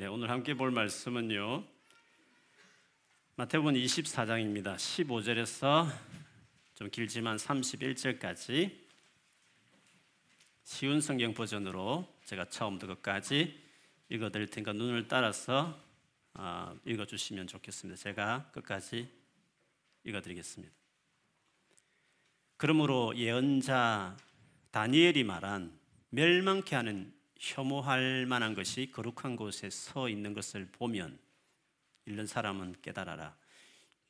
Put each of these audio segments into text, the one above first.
네, 오늘 함께 볼 말씀은요. 마태복음 24장입니다. 15절에서 좀 길지만 31절까지 쉬운 성경 버전으로 제가 처음부터 끝까지 읽어 드릴 테니까 눈을 따라서 아, 읽어 주시면 좋겠습니다. 제가 끝까지 읽어 드리겠습니다. 그러므로 예언자 다니엘이 말한 멸망케 하는 혐오할 만한 것이 거룩한 곳에 서 있는 것을 보면 읽는 사람은 깨달아라.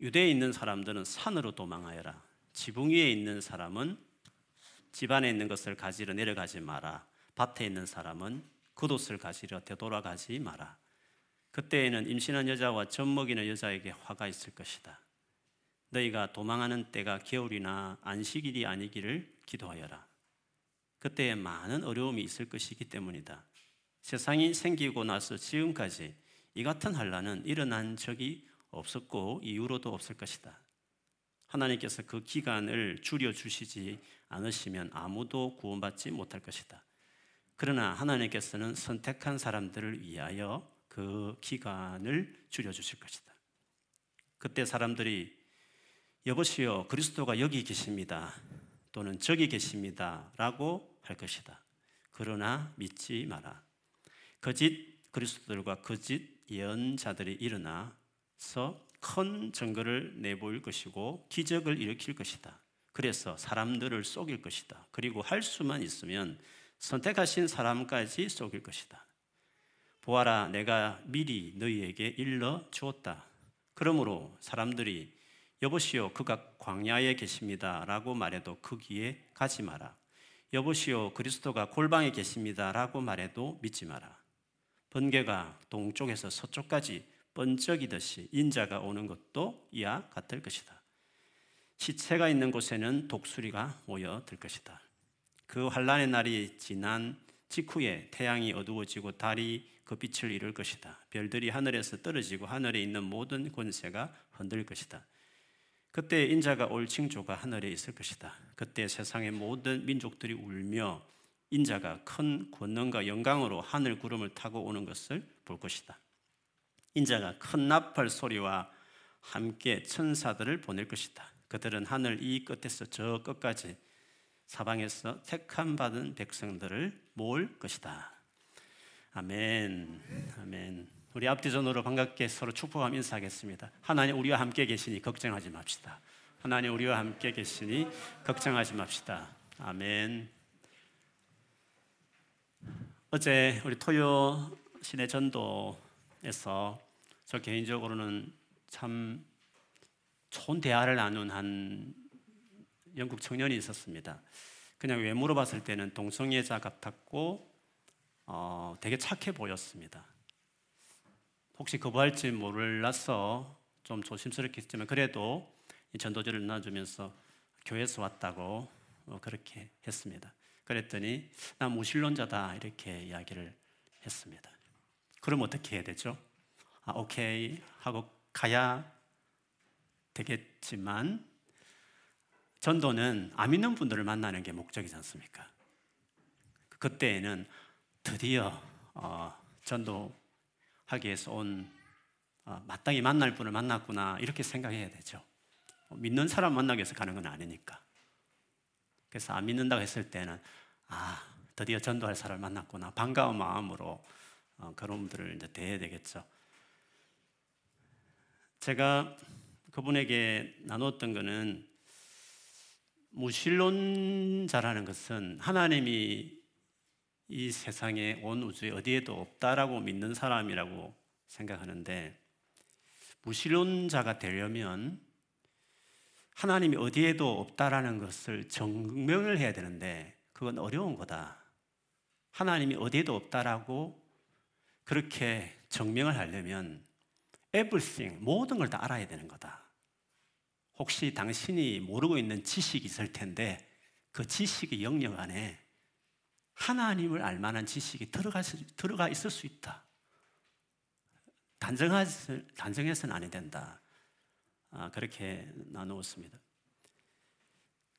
유대에 있는 사람들은 산으로 도망하여라. 지붕 위에 있는 사람은 집 안에 있는 것을 가지러 내려가지 마라. 밭에 있는 사람은 겉옷을 가지러 되돌아가지 마라. 그때에는 임신한 여자와 젖 먹이는 여자에게 화가 있을 것이다. 너희가 도망하는 때가 겨울이나 안식일이 아니기를 기도하여라. 그때에 많은 어려움이 있을 것이기 때문이다. 세상이 생기고 나서 지금까지 이 같은 환란은 일어난 적이 없었고 이후로도 없을 것이다. 하나님께서 그 기간을 줄여 주시지 않으시면 아무도 구원받지 못할 것이다. 그러나 하나님께서는 선택한 사람들을 위하여 그 기간을 줄여 주실 것이다. 그때 사람들이 여보시오 그리스도가 여기 계십니다. 또는 저기 계십니다. 라고 할 것이다. 그러나 믿지 마라. 거짓 그리스도들과 거짓 예언자들이 일어나서 큰 증거를 내보일 것이고 기적을 일으킬 것이다. 그래서 사람들을 속일 것이다. 그리고 할 수만 있으면 선택하신 사람까지 속일 것이다. 보아라, 내가 미리 너희에게 일러 주었다. 그러므로 사람들이 여보시오, 그가 광야에 계십니다. 라고 말해도 거기에 가지 마라. 여보시오, 그리스도가 골방에 계십니다. 라고 말해도 믿지 마라. 번개가 동쪽에서 서쪽까지 번쩍이듯이 인자가 오는 것도 이와 같을 것이다. 시체가 있는 곳에는 독수리가 모여들 것이다. 그 환란의 날이 지난 직후에 태양이 어두워지고 달이 그 빛을 잃을 것이다. 별들이 하늘에서 떨어지고 하늘에 있는 모든 권세가 흔들 것이다. 그때 인자가 올 징조가 하늘에 있을 것이다. 그때 세상의 모든 민족들이 울며 인자가 큰 권능과 영광으로 하늘 구름을 타고 오는 것을 볼 것이다. 인자가 큰 나팔 소리와 함께 천사들을 보낼 것이다. 그들은 하늘 이 끝에서 저 끝까지 사방에서 택함 받은 백성들을 모을 것이다. 아멘. 아멘. 우리 앞뒤전으로 반갑게 서로 축복하며 인사하겠습니다. 하나님 우리와 함께 계시니 걱정하지 맙시다. 하나님 우리와 함께 계시니 걱정하지 맙시다. 아멘. 어제 우리 토요 시내 전도에서 저 개인적으로는 참 좋은 대화를 나눈 한 영국 청년이 있었습니다. 그냥 외모로 봤을 때는 동성애자 같았고 어, 되게 착해 보였습니다. 혹시 거부할지 몰라서 좀 조심스럽게 했지만 그래도 전도지를 나눠주면서 교회에서 왔다고 어, 그렇게 했습니다. 그랬더니 나 무신론자다 이렇게 이야기를 했습니다. 그럼 어떻게 해야 되죠? 아, 오케이 하고 가야 되겠지만 전도는 안 믿는 분들을 만나는 게 목적이지 않습니까? 그때에는 드디어 어, 전도 하기 위해서 온 어, 마땅히 만날 분을 만났구나 이렇게 생각해야 되죠. 믿는 사람 만나기 위해서 가는 건 아니니까. 그래서 안 믿는다고 했을 때는 아 드디어 전도할 사람을 만났구나 반가운 마음으로 어, 그런 분들을 이제 대해야 되겠죠. 제가 그분에게 나눴던 것은 무신론자라는 것은 하나님이 이 세상에 온 우주에 어디에도 없다라고 믿는 사람이라고 생각하는데 무신론자가 되려면 하나님이 어디에도 없다라는 것을 증명을 해야 되는데 그건 어려운 거다. 하나님이 어디에도 없다라고 그렇게 증명을 하려면 everything 모든 걸 다 알아야 되는 거다. 혹시 당신이 모르고 있는 지식이 있을 텐데 그 지식의 영역 안에 하나님을 알 만한 지식이 들어가, 들어가 있을 수 있다. 단정해서는 안 된다. 아, 그렇게 나누었습니다.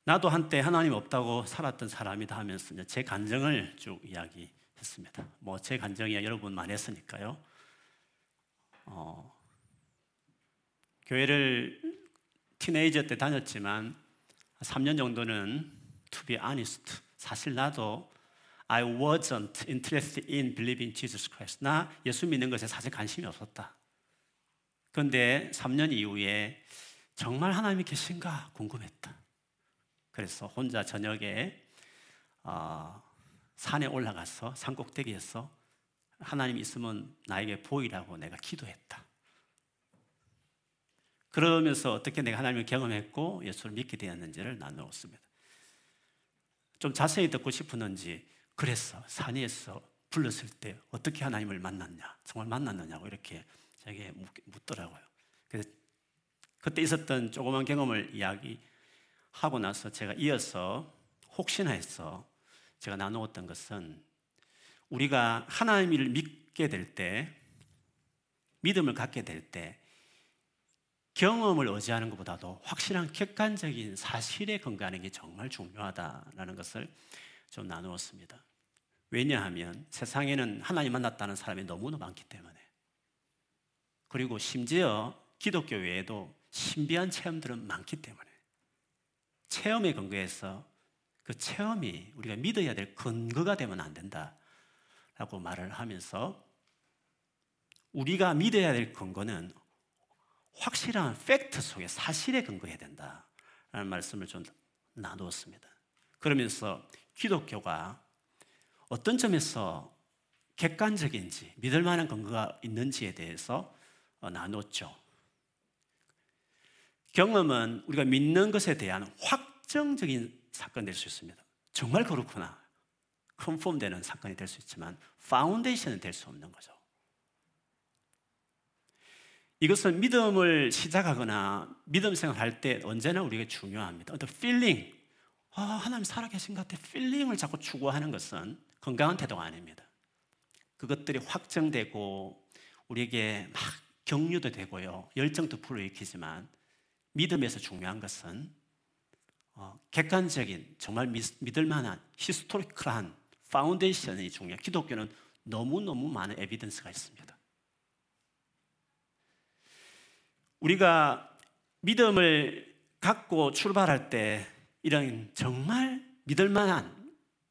나도 한때 하나님 없다고 살았던 사람이다 하면서 제 간정을 쭉 이야기했습니다. 뭐 제 간정이야 여러분 많이 했으니까요. 어, 교회를 티네이저 때 다녔지만 3년 정도는 be honest 사실 나도 I wasn't interested in believing Jesus Christ. 나 예수 믿는 것에 사실 관심이 없었다. 그런데 3년 이후에 정말 하나님이 계신가 궁금했다. 그래서 혼자 저녁에 어, 산에 올라가서 산 꼭대기에서 하나님 있으면 나에게 보이라고 내가 기도했다. 그러면서 어떻게 내가 하나님을 경험했고 예수를 믿게 되었는지를 나누었습니다. 좀 자세히 듣고 싶었는지 그랬어. 산에서 불렀을 때 어떻게 하나님을 만났냐? 정말 만났느냐고 이렇게 저에게 묻더라고요. 그래서 그때 있었던 조그만 경험을 이야기하고 나서 제가 이어서 혹시나 해서 제가 나누었던 것은 우리가 하나님을 믿게 될 때, 믿음을 갖게 될 때, 경험을 의지하는 것보다도 확실한 객관적인 사실에 근거하는 게 정말 중요하다라는 것을 좀 나누었습니다. 왜냐하면 세상에는 하나님 만났다는 사람이 너무나 많기 때문에. 그리고 심지어 기독교 외에도 신비한 체험들은 많기 때문에. 체험에 근거해서 그 체험이 우리가 믿어야 될 근거가 되면 안 된다 라고 말을 하면서 우리가 믿어야 될 근거는 확실한 팩트 속에 사실에 근거해야 된다 라는 말씀을 좀 나누었습니다. 그러면서 기독교가 어떤 점에서 객관적인지 믿을 만한 근거가 있는지에 대해서 어, 나눴죠. 경험은 우리가 믿는 것에 대한 확정적인 사건이 될 수 있습니다. 정말 그렇구나. confirm 되는 사건이 될 수 있지만 foundation은 될 수 없는 거죠. 이것은 믿음을 시작하거나 믿음 생활할 때 언제나 우리에게 중요합니다. 어떤 feeling, 아, 하나님 살아계신 것 같아. feeling을 자꾸 추구하는 것은 건강한 태도가 아닙니다. 그것들이 확정되고 우리에게 막 격려도 되고요. 열정도 불어일으키지만 믿음에서 중요한 것은 어, 객관적인 정말 믿을 만한 historical한 foundation이 중요해요. 기독교는 너무너무 많은 evidence가 있습니다. 우리가 믿음을 갖고 출발할 때 이런 정말 믿을 만한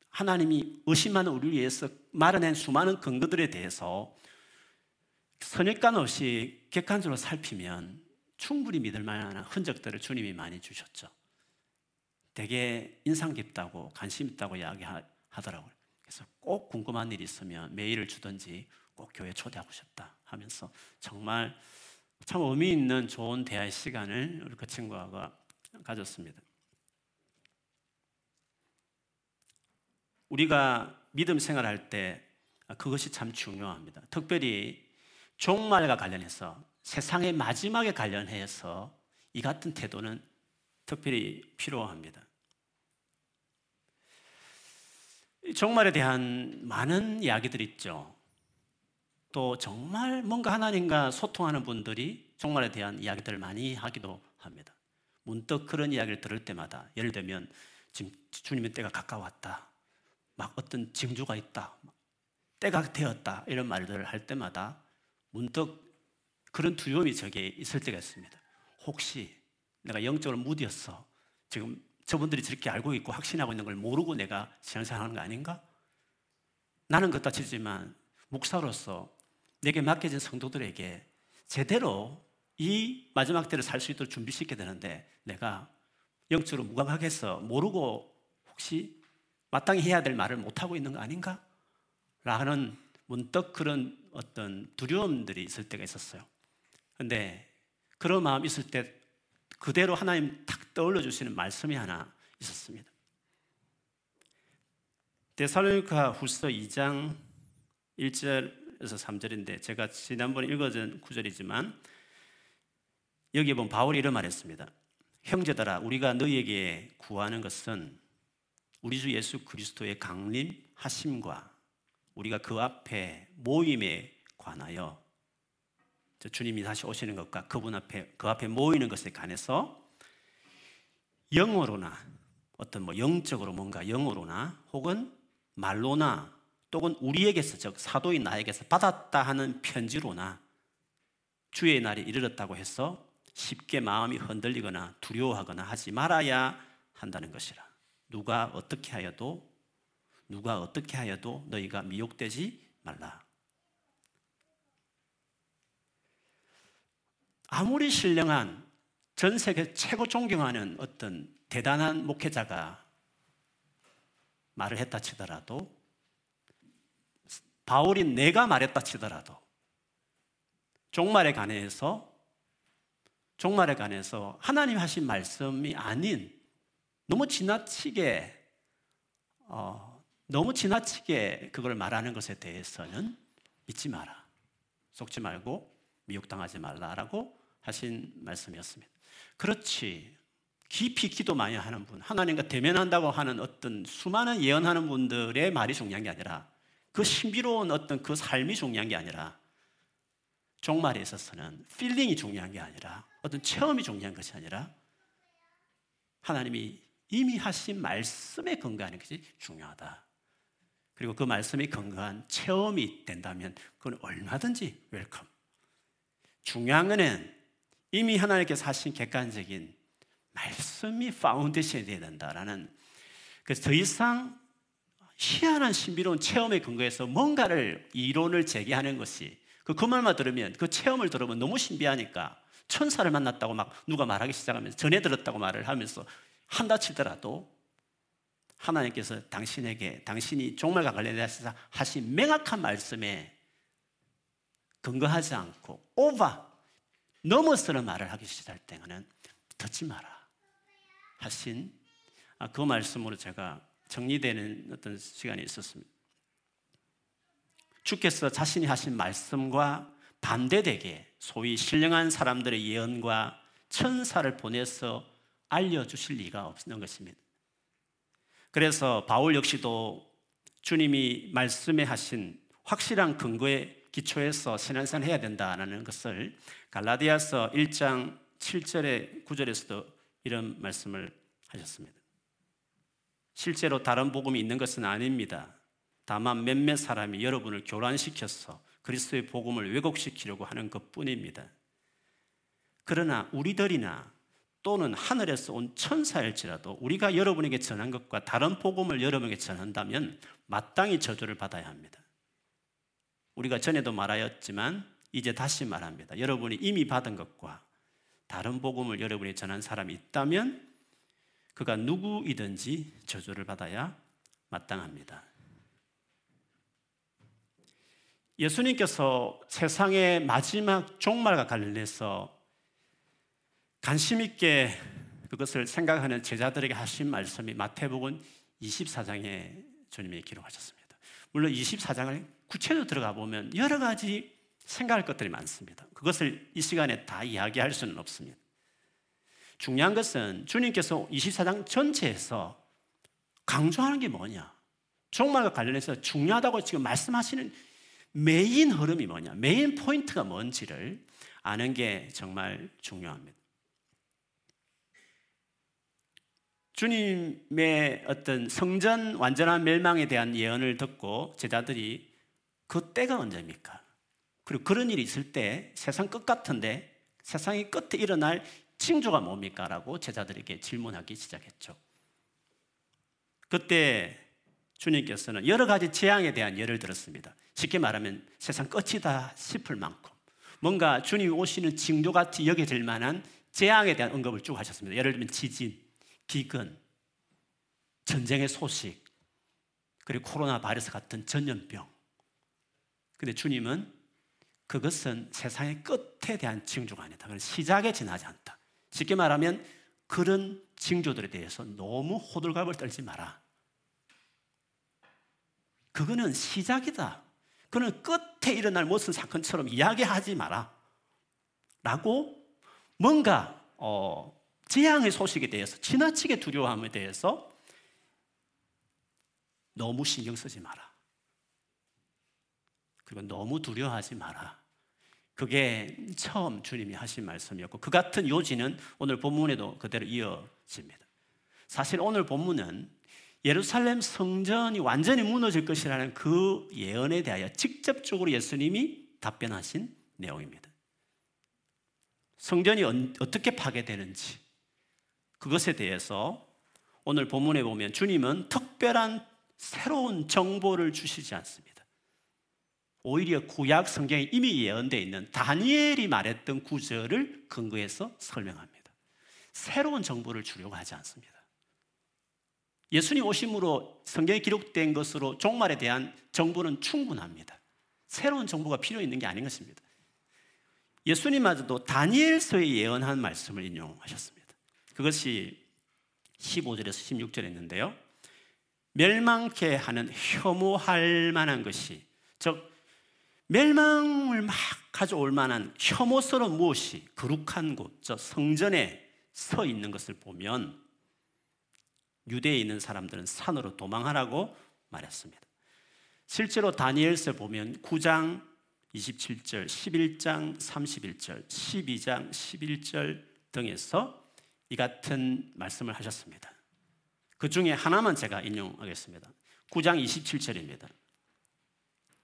하나님이 의심하는 우리를 위해서 마련한 수많은 근거들에 대해서 선입관 없이 객관적으로 살피면 충분히 믿을 만한 흔적들을 주님이 많이 주셨죠. 되게 인상 깊다고 관심 있다고 이야기하더라고요. 그래서 꼭 궁금한 일이 있으면 메일을 주든지 꼭 교회 초대하고 싶다 하면서 정말 참 의미 있는 좋은 대화의 시간을 우리 그 친구가 가졌습니다. 우리가 믿음 생활할 때 그것이 참 중요합니다. 특별히 종말과 관련해서 세상의 마지막에 관련해서 이 같은 태도는 특별히 필요합니다. 종말에 대한 많은 이야기들이 있죠. 또 정말 뭔가 하나님과 소통하는 분들이 종말에 대한 이야기들을 많이 하기도 합니다. 문득 그런 이야기를 들을 때마다 예를 들면 지금 주님의 때가 가까웠다. 막 어떤 징조가 있다. 때가 되었다. 이런 말들을 할 때마다 문득 그런 두려움이 저게 있을 때가 있습니다. 혹시 내가 영적으로 무디었어. 지금 저분들이 저렇게 알고 있고 확신하고 있는 걸 모르고 내가 신앙생활하는 거 아닌가? 나는 그렇다 치지만 목사로서 내게 맡겨진 성도들에게 제대로 이 마지막 때를 살 수 있도록 준비시켜야 되는데 내가 영적으로 무감하겠어 모르고 혹시 마땅히 해야 될 말을 못하고 있는 거 아닌가? 라는 문득 그런 어떤 두려움들이 있을 때가 있었어요. 근데 그런 마음 있을 때 그대로 하나님 탁 떠올려 주시는 말씀이 하나 있었습니다. 데살로니가 후서 2장 1절 에서 3절인데 제가 지난번에 읽어준 구절이지만 여기에 보면 바울이 이런 말했습니다. 형제들아 우리가 너희에게 구하는 것은 우리 주 예수 그리스도의 강림 하심과 우리가 그 앞에 모임에 관하여 주님이 다시 오시는 것과 그분 앞에 그 앞에 모이는 것에 관해서 영어로나 어떤 뭐 영적으로 뭔가 영어로나 혹은 말로나 또는 우리에게서 즉 사도인 나에게서 받았다 하는 편지로나 주의 날이 이르렀다고 해서 쉽게 마음이 흔들리거나 두려워하거나 하지 말아야 한다는 것이라. 누가 어떻게 하여도 누가 어떻게 하여도 너희가 미혹되지 말라. 아무리 신령한 전 세계 최고 존경하는 어떤 대단한 목회자가 말을 했다 치더라도 바울이 내가 말했다 치더라도 종말에 관해서 종말에 관해서 하나님 하신 말씀이 아닌 너무 지나치게 어, 너무 지나치게 그걸 말하는 것에 대해서는 믿지 마라. 속지 말고 미혹당하지 말라라고 하신 말씀이었습니다. 그렇지. 깊이 기도 많이 하는 분, 하나님과 대면한다고 하는 어떤 수많은 예언하는 분들의 말이 중요한 게 아니라 그 신비로운 어떤 그 삶이 중요한 게 아니라 종말에 있어서는 feeling이 중요한 게 아니라 어떤 체험이 중요한 것이 아니라 하나님이 이미 하신 말씀에 근거하는 것이 중요하다. 그리고 그 말씀이 근거한 체험이 된다면 그건 얼마든지 welcome. 중요한 것은 이미 하나님께서 하신 객관적인 말씀이 foundation이 되어야 된다라는 그래서 더 이상 희한한 신비로운 체험에 근거해서 뭔가를 이론을 제기하는 것이 그, 그 말만 들으면 그 체험을 들으면 너무 신비하니까 천사를 만났다고 막 누가 말하기 시작하면서 전해 들었다고 말을 하면서 한다 치더라도 하나님께서 당신에게 당신이 종말과 관련해서 하신 명확한 말씀에 근거하지 않고 오바 넘어서는 말을 하기 시작할 때는 듣지 마라 하신 아, 그 말씀으로 제가 정리되는 어떤 시간이 있었습니다. 주께서 자신이 하신 말씀과 반대되게 소위 신령한 사람들의 예언과 천사를 보내서 알려주실 리가 없는 것입니다. 그래서 바울 역시도 주님이 말씀에 하신 확실한 근거에 기초해서 신앙생활 해야 된다는 것을 갈라디아서 1장 7절에 9절에서도 이런 말씀을 하셨습니다. 실제로 다른 복음이 있는 것은 아닙니다. 다만 몇몇 사람이 여러분을 교란시켜서 그리스도의 복음을 왜곡시키려고 하는 것 뿐입니다. 그러나 우리들이나 또는 하늘에서 온 천사일지라도 우리가 여러분에게 전한 것과 다른 복음을 여러분에게 전한다면 마땅히 저주를 받아야 합니다. 우리가 전에도 말하였지만 이제 다시 말합니다. 여러분이 이미 받은 것과 다른 복음을 여러분이 전한 사람이 있다면 그가 누구이든지 저주를 받아야 마땅합니다. 예수님께서 세상의 마지막 종말과 관련해서 관심 있게 그것을 생각하는 제자들에게 하신 말씀이 마태복음 24장에 주님이 기록하셨습니다. 물론 24장을 구체적으로 들어가 보면 여러 가지 생각할 것들이 많습니다. 그것을 이 시간에 다 이야기할 수는 없습니다. 중요한 것은 주님께서 24장 전체에서 강조하는 게 뭐냐? 종말과 관련해서 중요하다고 지금 말씀하시는 메인 흐름이 뭐냐? main point가 뭔지를 아는 게 정말 중요합니다. 주님의 어떤 성전 완전한 멸망에 대한 예언을 듣고 제자들이 그 때가 언제입니까? 그리고 그런 일이 있을 때 세상 끝 같은데 세상의 끝에 일어날 징조가 뭡니까? 라고 제자들에게 질문하기 시작했죠. 그때 주님께서는 여러 가지 재앙에 대한 예를 들었습니다. 쉽게 말하면 세상 끝이다 싶을 만큼 뭔가 주님이 오시는 징조 같이 여겨질 만한 재앙에 대한 언급을 쭉 하셨습니다. 예를 들면 지진, 기근, 전쟁의 소식, 그리고 코로나 바이러스 같은 전염병. 근데 주님은 그것은 세상의 끝에 대한 징조가 아니다. 그건 시작에 지나지 않다. 쉽게 말하면 그런 징조들에 대해서 너무 호들갑을 떨지 마라. 그거는 시작이다. 그는 끝에 일어날 무슨 사건처럼 이야기하지 마라. 라고 뭔가 어, 재앙의 소식에 대해서 지나치게 두려워함에 대해서 너무 신경 쓰지 마라. 그리고 너무 두려워하지 마라. 그게 처음 주님이 하신 말씀이었고 그 같은 요지는 오늘 본문에도 그대로 이어집니다. 사실 오늘 본문은 예루살렘 성전이 완전히 무너질 것이라는 그 예언에 대하여 직접적으로 예수님이 답변하신 내용입니다. 성전이 어떻게 파괴되는지 그것에 대해서 오늘 본문에 보면 주님은 특별한 새로운 정보를 주시지 않습니다. 오히려 구약 성경에 이미 예언되어 있는 다니엘이 말했던 구절을 근거해서 설명합니다. 새로운 정보를 주려고 하지 않습니다. 예수님 오심으로 성경에 기록된 것으로 종말에 대한 정보는 충분합니다. 새로운 정보가 필요 있는 게 아닌 것입니다. 예수님마저도 다니엘서에 예언한 말씀을 인용하셨습니다. 그것이 15절에서 16절에 있는데요. 멸망케 하는 혐오할 만한 것이 즉 멸망을 막 가져올 만한 혐오스러운 무엇이 거룩한 곳, 저 성전에 서 있는 것을 보면 유대에 있는 사람들은 산으로 도망하라고 말했습니다. 실제로 다니엘서 보면 9장 27절, 11장 31절, 12장 11절 등에서 이 같은 말씀을 하셨습니다. 그 중에 하나만 제가 인용하겠습니다. 9장 27절입니다.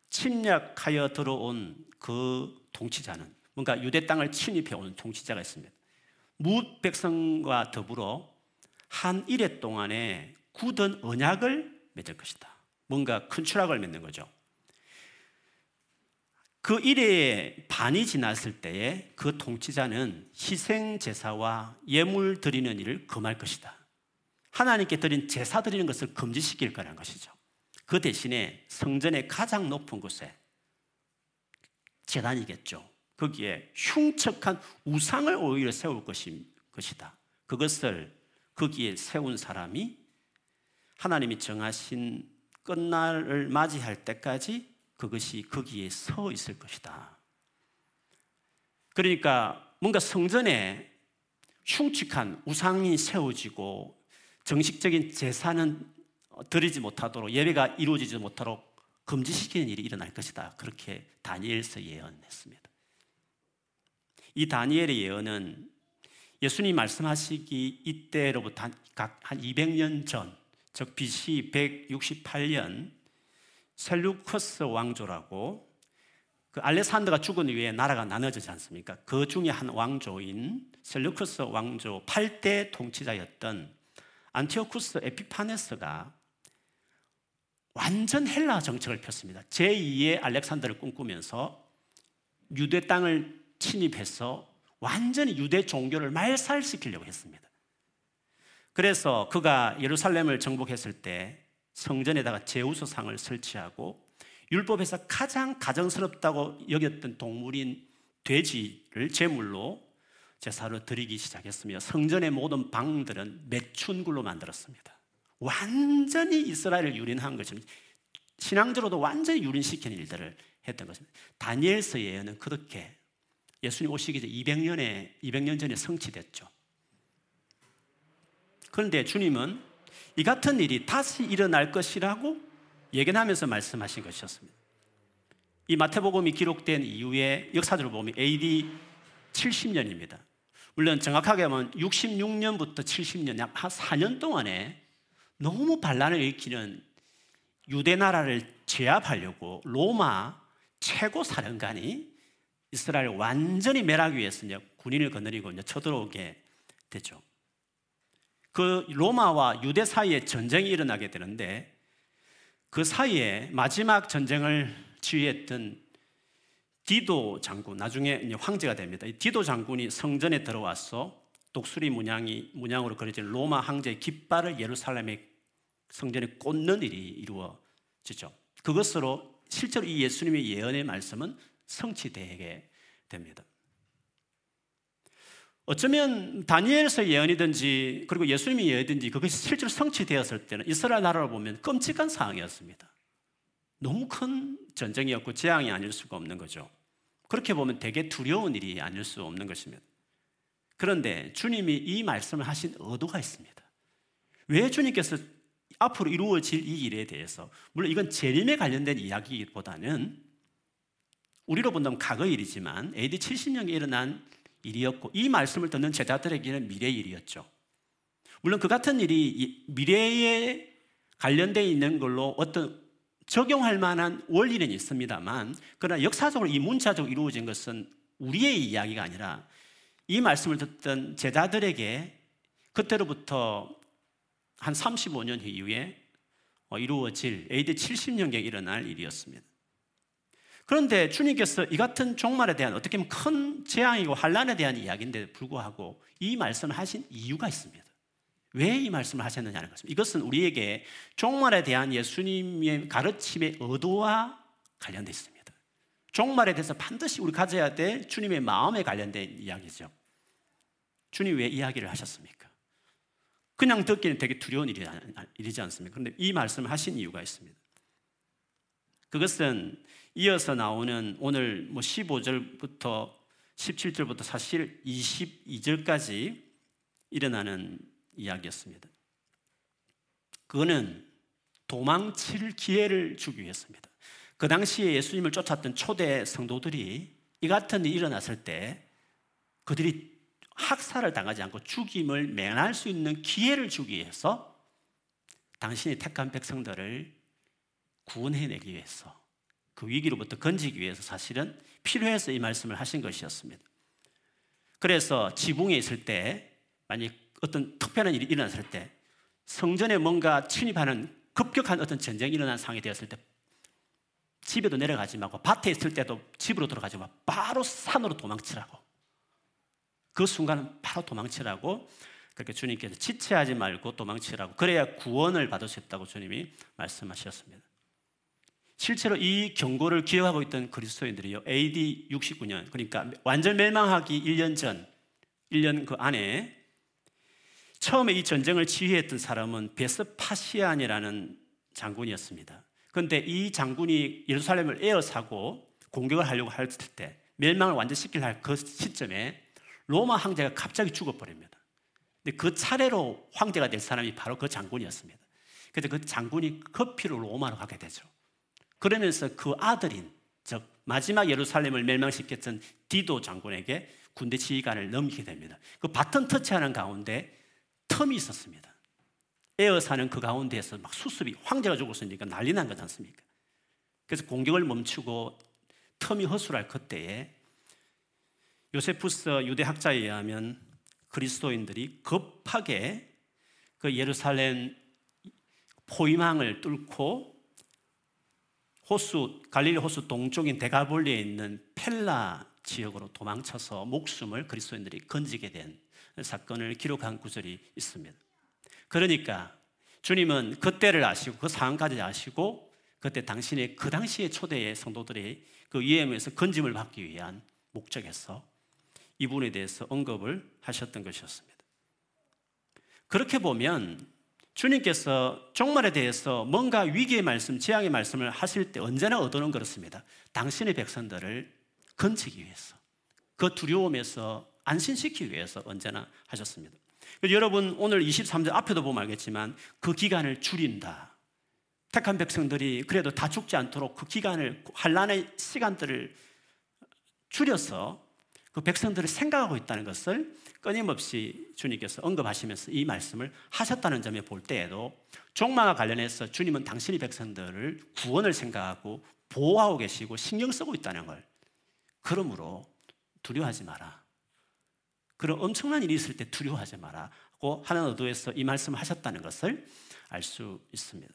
침략하여 들어온 그 통치자는 뭔가 유대 땅을 침입해 온 통치자가 있습니다. 무 백성과 더불어 한 일해 동안에 굳은 언약을 맺을 것이다. 뭔가 큰 추락을 맺는 거죠. 그 일에 반이 지났을 때에 그 통치자는 희생 제사와 예물 드리는 일을 금할 것이다. 하나님께 드린 제사 드리는 것을 금지시킬 거라는 것이죠. 그 대신에 성전의 가장 높은 곳에 재단이겠죠. 거기에 흉측한 우상을 오히려 세울 것이다. 그것을 거기에 세운 사람이 하나님이 정하신 끝날을 맞이할 때까지 그것이 거기에 서 있을 것이다. 그러니까 뭔가 성전에 흉측한 우상이 세워지고 정식적인 제사는 드리지 못하도록 예배가 이루어지지 못하도록 금지시키는 일이 일어날 것이다. 그렇게 다니엘서 예언했습니다. 이 다니엘의 예언은 예수님 말씀하시기 이때로부터 약 한 200년 전, 즉 BC 168년 셀루커스 왕조라고 그 알렉산더가 죽은 이후에 나라가 나눠지지 않습니까? 그 중에 한 왕조인 셀루커스 왕조 8대 통치자였던 안티오쿠스 에피파네스가 완전 헬라 정책을 폈습니다. 제2의 알렉산더를 꿈꾸면서 유대 땅을 침입해서 완전히 유대 종교를 말살시키려고 했습니다. 그래서 그가 예루살렘을 정복했을 때 성전에다가 제우스상을 설치하고 율법에서 가장 가정스럽다고 여겼던 동물인 돼지를 제물로 제사로 드리기 시작했으며 성전의 모든 방들은 매춘굴로 만들었습니다. 완전히 이스라엘을 유린한 것입니다. 신앙적으로도 완전히 유린시키는 일들을 했던 것입니다. 다니엘서 예언은 그렇게 예수님 오시기 전 200년에 200년 전에 성취됐죠. 그런데 주님은 이 같은 일이 다시 일어날 것이라고 예견하면서 말씀하신 것이었습니다. 이 마태복음이 기록된 이후에 역사적으로 보면 AD 70년입니다. 물론 정확하게 하면 66년부터 70년, 약 4년 동안에 너무 반란을 일으키는 유대 나라를 제압하려고 로마 최고 사령관이 이스라엘 완전히 멸하기 위해서 군인을 거느리고 쳐들어오게 되죠. 그 로마와 유대 사이에 전쟁이 일어나게 되는데 그 사이에 마지막 전쟁을 지휘했던 디도 장군, 나중에 황제가 됩니다. 디도 장군이 성전에 들어와서 독수리 문양이 문양으로 그려진 로마 황제의 깃발을 예루살렘의 성전에 꽂는 일이 이루어지죠. 그것으로 실제로 이 예수님의 예언의 말씀은 성취되게 됩니다. 어쩌면 다니엘서 예언이든지 그리고 예수님이 예언이든지 그것이 실제로 성취되었을 때는 이스라엘 나라를 보면 끔찍한 상황이었습니다. 너무 큰 전쟁이었고 재앙이 아닐 수가 없는 거죠. 그렇게 보면 되게 두려운 일이 아닐 수 없는 것입니다. 그런데 주님이 이 말씀을 하신 의도가 있습니다. 왜 주님께서 앞으로 이루어질 이 일에 대해서 물론 이건 재림에 관련된 이야기보다는 우리로 본다면 과거 일이지만 AD 70년에 일어난 일이었고 이 말씀을 듣는 제자들에게는 미래 일이었죠. 물론 그 같은 일이 미래에 관련되어 있는 걸로 어떤 적용할 만한 원리는 있습니다만 그러나 역사적으로 이 문자적으로 이루어진 것은 우리의 이야기가 아니라 이 말씀을 듣던 제자들에게 그때로부터 한 35년 이후에 어, 이루어질 AD 70년경에 일어날 일이었습니다. 그런데 주님께서 이 같은 종말에 대한 어떻게 보면 큰 재앙이고 환란에 대한 이야기인데 불구하고 이 말씀을 하신 이유가 있습니다. 왜 이 말씀을 하셨느냐는 것입니다. 이것은 우리에게 종말에 대한 예수님의 가르침의 의도와 관련되어 있습니다. 종말에 대해서 반드시 우리 가져야 될 주님의 마음에 관련된 이야기죠. 주님 왜 이야기를 하셨습니까? 그냥 듣기는 되게 두려운 일이, 일이지 않습니까? 그런데 이 말씀을 하신 이유가 있습니다. 그것은 이어서 나오는 오늘 뭐 15절부터 17절부터 사실 22절까지 일어나는 이야기였습니다. 그거는 도망칠 기회를 주기 위해서입니다. 그 당시에 예수님을 쫓았던 초대 성도들이 이 같은 일이 일어났을 때 그들이 학살을 당하지 않고 죽임을 면할 수 있는 기회를 주기 위해서 당신이 택한 백성들을 구원해내기 위해서 그 위기로부터 건지기 위해서 사실은 필요해서 이 말씀을 하신 것이었습니다. 그래서 지붕에 있을 때 만약 어떤 특별한 일이 일어났을 때 성전에 뭔가 침입하는 급격한 어떤 전쟁이 일어난 상황이 되었을 때 집에도 내려가지 말고 밭에 있을 때도 집으로 들어가지 말고 바로 산으로 도망치라고 그 순간은 바로 도망치라고 그렇게 주님께서 지체하지 말고 도망치라고 그래야 구원을 받을 수 있다고 주님이 말씀하셨습니다. 실제로 이 경고를 기억하고 있던 그리스도인들이요. AD 69년 그러니까 완전 멸망하기 1년 전 1년 그 안에 처음에 이 전쟁을 지휘했던 사람은 베스파시안이라는 장군이었습니다. 그런데 이 장군이 예루살렘을 에어사고 공격을 하려고 할 때 멸망을 완전시키려 할그 시점에 로마 황제가 갑자기 죽어버립니다. 근데 그 차례로 황제가 될 사람이 바로 그 장군이었습니다. 그래서 그 장군이 커피로 로마로 가게 되죠. 그러면서 그 아들인, 즉, 마지막 예루살렘을 멸망시켰던 디도 장군에게 군대 지휘관을 넘기게 됩니다. 그 바톤 터치하는 가운데 텀이 있었습니다. 에어사는 그 가운데에서 막 수습이, 황제가 죽었으니까 난리 난 거지 않습니까? 그래서 공격을 멈추고 텀이 허술할 그때에 요세푸스 유대 학자에 의하면 그리스도인들이 급하게 그 예루살렘 포위망을 뚫고 호수 갈릴리 호수 동쪽인 데가볼리에 있는 펠라 지역으로 도망쳐서 목숨을 그리스도인들이 건지게 된 사건을 기록한 구절이 있습니다. 그러니까 주님은 그때를 아시고 그 상황까지 아시고 그때 당신의 그 당시의 초대의 성도들이 그 위험에서 건짐을 받기 위한 목적에서 이 부분에 대해서 언급을 하셨던 것이었습니다. 그렇게 보면 주님께서 종말에 대해서 뭔가 위기의 말씀, 재앙의 말씀을 하실 때 언제나 얻어는 그렇습니다. 당신의 백성들을 건지기 위해서, 그 두려움에서 안심시키기 위해서 언제나 하셨습니다. 여러분 오늘 23절 앞에도 보면 알겠지만 그 기간을 줄인다. 택한 백성들이 그래도 다 죽지 않도록 그 기간을 환란의 시간들을 줄여서 그 백성들을 생각하고 있다는 것을 끊임없이 주님께서 언급하시면서 이 말씀을 하셨다는 점에 볼 때에도 종말과 관련해서 주님은 당신의 백성들을 구원을 생각하고 보호하고 계시고 신경 쓰고 있다는 걸 그러므로 두려워하지 마라. 그런 엄청난 일이 있을 때 두려워하지 마라 고 하는 의도에서 이 말씀을 하셨다는 것을 알 수 있습니다.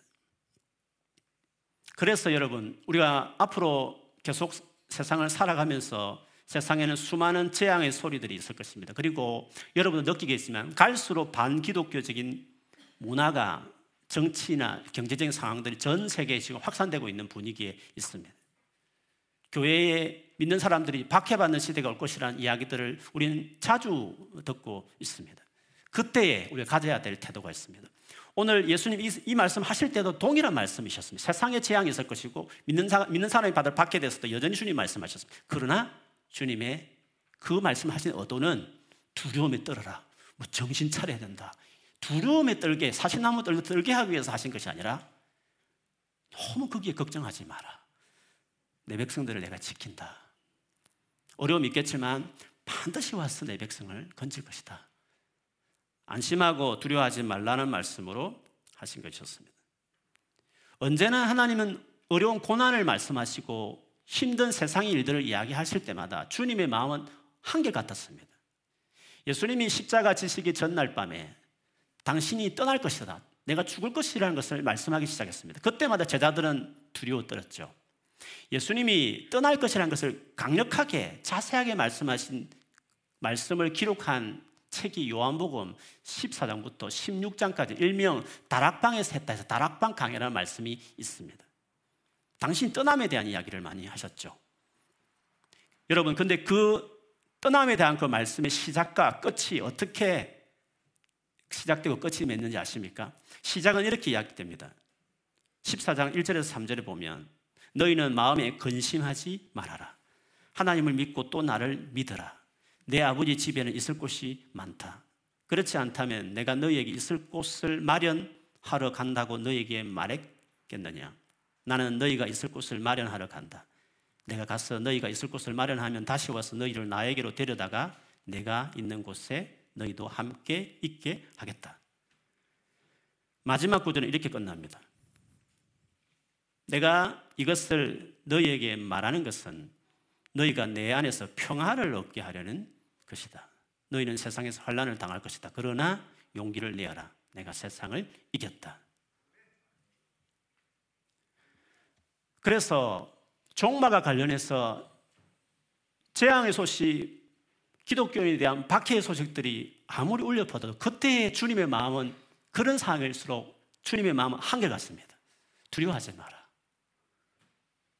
그래서 여러분 우리가 앞으로 계속 세상을 살아가면서 세상에는 수많은 재앙의 소리들이 있을 것입니다. 그리고 여러분도 느끼겠지만 갈수록 반기독교적인 문화가 정치나 경제적인 상황들이 전 세계에 지금 확산되고 있는 분위기에 있습니다. 교회에 믿는 사람들이 박해받는 시대가 올 것이라는 이야기들을 우리는 자주 듣고 있습니다. 그때에 우리가 가져야 될 태도가 있습니다. 오늘 예수님 이, 이, 말씀 하실 때도 동일한 말씀이셨습니다. 세상에 재앙이 있을 것이고 믿는, 사, 믿는 사람이 받을 받게 때 여전히 주님 말씀하셨습니다. 그러나 주님의 그 말씀하신 의도는 두려움에 떨어라. 뭐 정신 차려야 된다. 두려움에 떨게 사시나무 떨게 하기 위해서 하신 것이 아니라 너무 거기에 걱정하지 마라. 내 백성들을 내가 지킨다. 어려움이 있겠지만 반드시 와서 내 백성을 건질 것이다. 안심하고 두려워하지 말라는 말씀으로 하신 것이었습니다. 언제나 하나님은 어려운 고난을 말씀하시고 힘든 세상의 일들을 이야기하실 때마다 주님의 마음은 한결같았습니다. 예수님이 십자가 지시기 전날 밤에 당신이 떠날 것이다. 내가 죽을 것이라는 것을 말씀하기 시작했습니다. 그때마다 제자들은 두려워 떨었죠. 예수님이 떠날 것이라는 것을 강력하게 자세하게 말씀하신 말씀을 기록한 책이 요한복음 14장부터 16장까지 일명 다락방에서 했다 해서 다락방 강해라는 말씀이 있습니다. 당신 떠남에 대한 이야기를 많이 하셨죠. 여러분, 근데 그 떠남에 대한 그 말씀의 시작과 끝이 어떻게 시작되고 끝이 맺는지 아십니까? 시작은 이렇게 이야기됩니다. 14장 1절에서 3절에 보면 너희는 마음에 근심하지 말아라. 하나님을 믿고 또 나를 믿어라. 내 아버지 집에는 있을 곳이 많다. 그렇지 않다면 내가 너희에게 있을 곳을 마련하러 간다고 너희에게 말했겠느냐? 나는 너희가 있을 곳을 마련하러 간다. 내가 가서 너희가 있을 곳을 마련하면 다시 와서 너희를 나에게로 데려다가 내가 있는 곳에 너희도 함께 있게 하겠다. 마지막 구절은 이렇게 끝납니다. 내가 이것을 너희에게 말하는 것은 너희가 내 안에서 평화를 얻게 하려는 것이다. 너희는 세상에서 환란을 당할 것이다. 그러나 용기를 내어라. 내가 세상을 이겼다. 그래서 종마가 관련해서 재앙의 소식, 기독교인에 대한 박해의 소식들이 아무리 울려 퍼져도 그때의 주님의 마음은 그런 상황일수록 주님의 마음은 한결같습니다. 두려워하지 마라.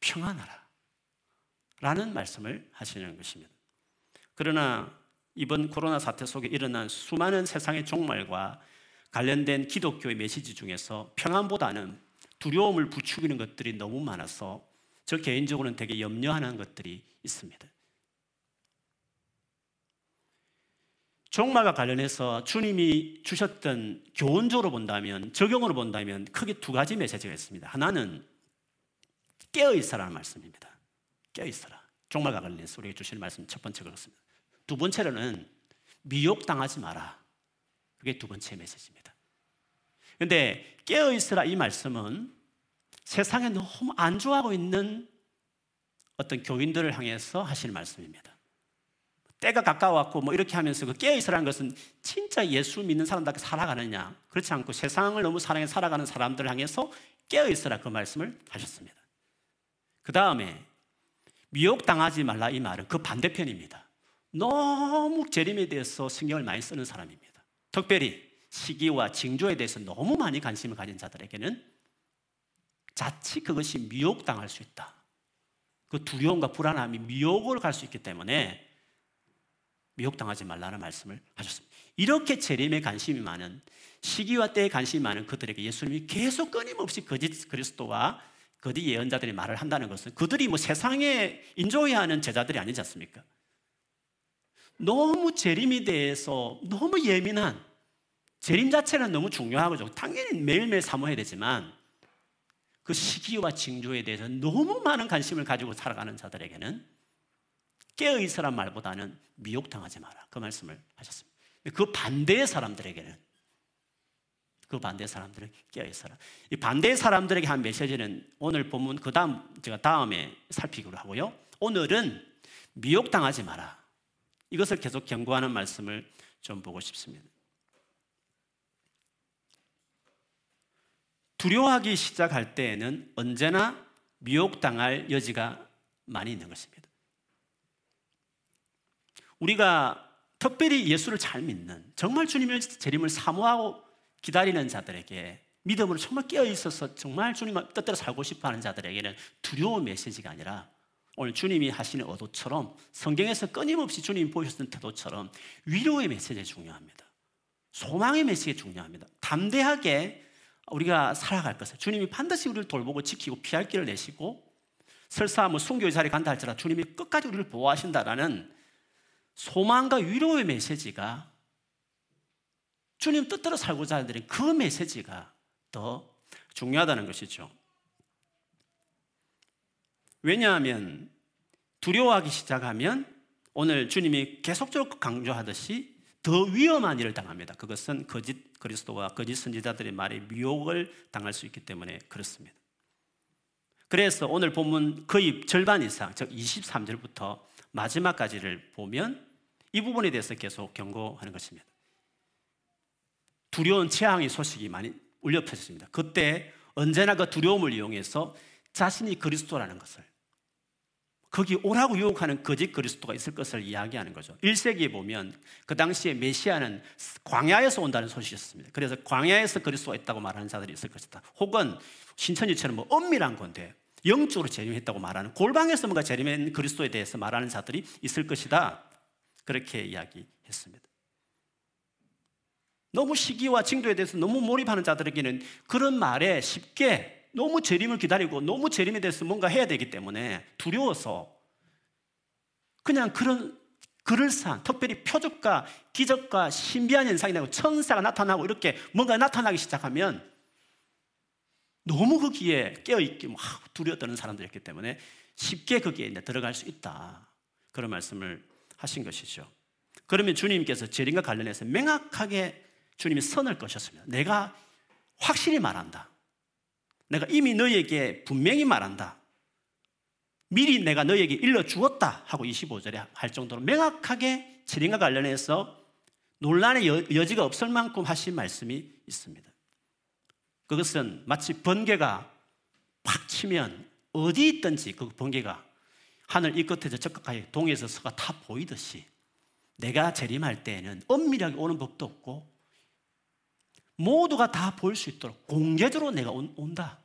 평안하라. 라는 말씀을 하시는 것입니다. 그러나 이번 코로나 사태 속에 일어난 수많은 세상의 종말과 관련된 기독교의 메시지 중에서 평안보다는 두려움을 부추기는 것들이 너무 많아서 저 개인적으로는 되게 염려하는 것들이 있습니다. 종말과 관련해서 주님이 주셨던 교훈적으로 본다면, 적용으로 본다면 크게 두 가지 메시지가 있습니다. 하나는 깨어 있어라는 말씀입니다. 깨어 있어라. 종말과 관련해서 우리에게 주시는 말씀 첫 번째 그렇습니다. 두 번째로는 미혹당하지 마라. 그게 두 번째 메시지입니다. 근데 깨어 있으라 이 말씀은 세상에 너무 안 좋아하고 있는 어떤 교인들을 향해서 하시는 말씀입니다. 때가 가까웠고 뭐 이렇게 하면서 그 깨어 있으라는 것은 진짜 예수 믿는 사람답게 살아가느냐 그렇지 않고 세상을 너무 사랑해 살아가는 사람들 향해서 깨어 있으라 그 말씀을 하셨습니다. 그 다음에 미혹당하지 말라 이 말은 그 반대편입니다. 너무 재림에 대해서 신경을 많이 쓰는 사람입니다. 특별히 시기와 징조에 대해서 너무 많이 관심을 가진 자들에게는 자칫 그것이 미혹당할 수 있다. 그 두려움과 불안함이 미혹으로 갈수 있기 때문에 미혹당하지 말라는 말씀을 하셨습니다. 이렇게 재림에 관심이 많은 시기와 때에 관심이 많은 그들에게 예수님이 계속 끊임없이 거짓 그리스도와 거짓 예언자들이 말을 한다는 것은 그들이 뭐 세상에 인조해야 하는 제자들이 아니지 않습니까? 너무 재림에 대해서 너무 예민한 재림 자체는 너무 중요하고 당연히 매일매일 사모해야 되지만 그 시기와 징조에 대해서 너무 많은 관심을 가지고 살아가는 자들에게는 깨어 있으란 말보다는 미혹당하지 마라. 그 말씀을 하셨습니다. 그 반대의 사람들에게는 그 반대 사람들은 깨어 있어라. 이 반대 사람들에게 한 메시지는 오늘 본문 그 다음 제가 다음에 살피기로 하고요. 오늘은 미혹당하지 마라. 이것을 계속 경고하는 말씀을 좀 보고 싶습니다. 두려워하기 시작할 때에는 언제나 미혹당할 여지가 많이 있는 것입니다. 우리가 특별히 예수를 잘 믿는 정말 주님의 재림을 사모하고 기다리는 자들에게 믿음으로 정말 깨어 있어서 정말 주님 뜻대로 살고 싶어 하는 자들에게는 두려운 메시지가 아니라 오늘 주님이 하시는 어도처럼 성경에서 끊임없이 주님이 보여주셨던 태도처럼 위로의 메시지가 중요합니다. 소망의 메시지가 중요합니다. 담대하게 우리가 살아갈 것을 주님이 반드시 우리를 돌보고 지키고 피할 길을 내시고 설사 뭐 순교의 자리에 간다 할지라도 주님이 끝까지 우리를 보호하신다라는 소망과 위로의 메시지가 주님 뜻대로 살고자 하는 그 메시지가 더 중요하다는 것이죠. 왜냐하면 두려워하기 시작하면 오늘 주님이 계속적으로 강조하듯이 더 위험한 일을 당합니다. 그것은 거짓 그리스도와 거짓 선지자들의 말에 미혹을 당할 수 있기 때문에 그렇습니다. 그래서 오늘 본문 거의 절반 이상, 즉 23절부터 마지막까지를 보면 이 부분에 대해서 계속 경고하는 것입니다. 두려운 재앙의 소식이 많이 울려 퍼졌습니다. 그때 언제나 그 두려움을 이용해서 자신이 그리스도라는 것을 거기 오라고 유혹하는 거짓 그리스도가 있을 것을 이야기하는 거죠. 1세기에 보면 그 당시에 메시아는 광야에서 온다는 소식이었습니다. 그래서 광야에서 그리스도가 있다고 말하는 자들이 있을 것이다. 혹은 신천지처럼 뭐 엄밀한 건데 영적으로 재림했다고 말하는 골방에서 뭔가 재림한 그리스도에 대해서 말하는 자들이 있을 것이다. 그렇게 이야기했습니다. 너무 시기와 징조에 대해서 너무 몰입하는 자들에게는 그런 말에 쉽게 너무 재림을 기다리고 너무 재림에 대해서 뭔가 해야 되기 때문에 두려워서 그냥 그런 그럴싸한 특별히 표적과 기적과 신비한 현상이 나고 천사가 나타나고 이렇게 뭔가 나타나기 시작하면 너무 거기에 깨어있기 막 두려워 떠는 사람들이었기 때문에 쉽게 거기에 이제 들어갈 수 있다. 그런 말씀을 하신 것이죠. 그러면 주님께서 재림과 관련해서 명확하게 주님이 선을 거셨습니다. 내가 확실히 말한다. 내가 이미 너에게 분명히 말한다. 미리 내가 너에게 일러 주었다 하고 25절에 할 정도로 명확하게 재림과 관련해서 논란의 여, 지가 없을 만큼 하신 말씀이 있습니다. 그것은 마치 번개가 팍 치면 어디 있든지 그 번개가 하늘 이 끝에서 저 끝까지 동에서 서가 다 보이듯이 내가 재림할 때에는 엄밀하게 오는 법도 없고 모두가 다 볼 수 있도록 공개적으로 내가 온, 온다.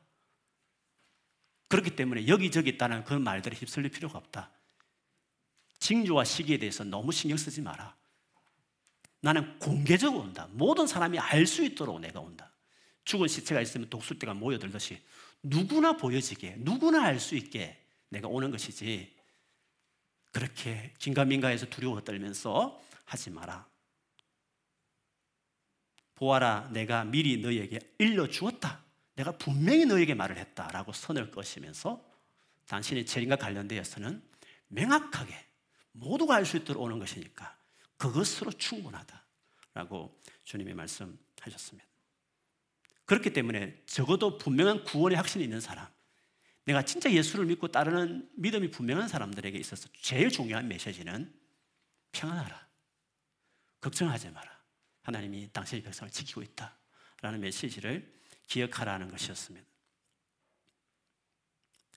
그렇기 때문에 여기저기 있다는 그런 말들에 휩쓸릴 필요가 없다. 징조와 시기에 대해서 너무 신경 쓰지 마라. 나는 공개적으로 온다. 모든 사람이 알 수 있도록 내가 온다. 죽은 시체가 있으면 독수리가 모여들듯이 누구나 보여지게, 누구나 알 수 있게 내가 오는 것이지. 그렇게 긴가민가해서 두려워 떨면서 하지 마라. 보아라, 내가 미리 너에게 일러 주었다. 내가 분명히 너에게 말을 했다라고 선을 꺼시면서 당신의 재림과 관련되어서는 명확하게 모두가 알 수 있도록 오는 것이니까 그것으로 충분하다라고 주님이 말씀하셨습니다. 그렇기 때문에 적어도 분명한 구원의 확신이 있는 사람, 내가 진짜 예수를 믿고 따르는 믿음이 분명한 사람들에게 있어서 제일 중요한 메시지는 평안하라. 걱정하지 마라. 하나님이 당신의 백성을 지키고 있다 라는 메시지를 기억하라는 것이었습니다.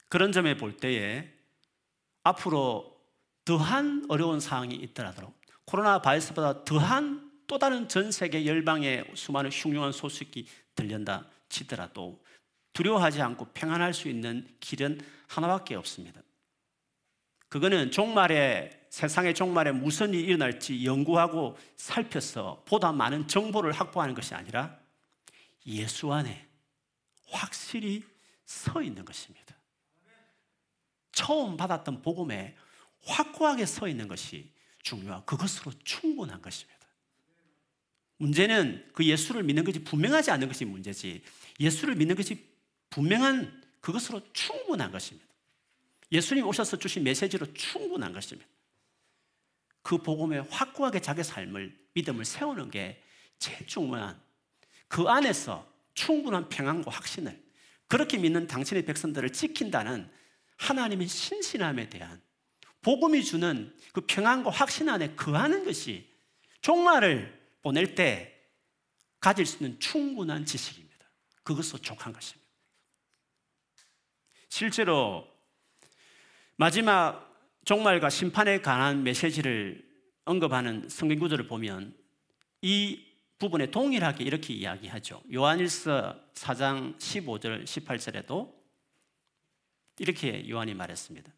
그런 점에 볼 때에 앞으로 더한 어려운 상황이 있더라도 코로나 바이러스보다 더한 또 다른 전 세계 열방의 수많은 흉흉한 소식이 들린다 치더라도 두려워하지 않고 평안할 수 있는 길은 하나밖에 없습니다. 그거는 종말에 세상의 종말에 무슨 일이 일어날지 연구하고 살펴서 보다 많은 정보를 확보하는 것이 아니라 예수 안에 확실히 서 있는 것입니다. 처음 받았던 복음에 확고하게 서 있는 것이 중요하고 그것으로 충분한 것입니다. 문제는 그 예수를 믿는 것이 분명하지 않은 것이 문제지 예수를 믿는 것이 분명한 그것으로 충분한 것입니다. 예수님 오셔서 주신 메시지로 충분한 것입니다. 그 복음에 확고하게 자기 삶을 믿음을 세우는 게 제일 중요한 그 안에서 충분한 평안과 확신을 그렇게 믿는 당신의 백성들을 지킨다는 하나님의 신신함에 대한 복음이 주는 그 평안과 확신 안에 거하는 것이 종말을 보낼 때 가질 수 있는 충분한 지식입니다. 그것으로 족한 것입니다. 실제로 마지막 종말과 심판에 관한 메시지를 언급하는 성경 구절을 보면 이 부분에 동일하게 이렇게 이야기하죠. 요한일서 4장 15절 18절에도 이렇게 요한이 말했습니다.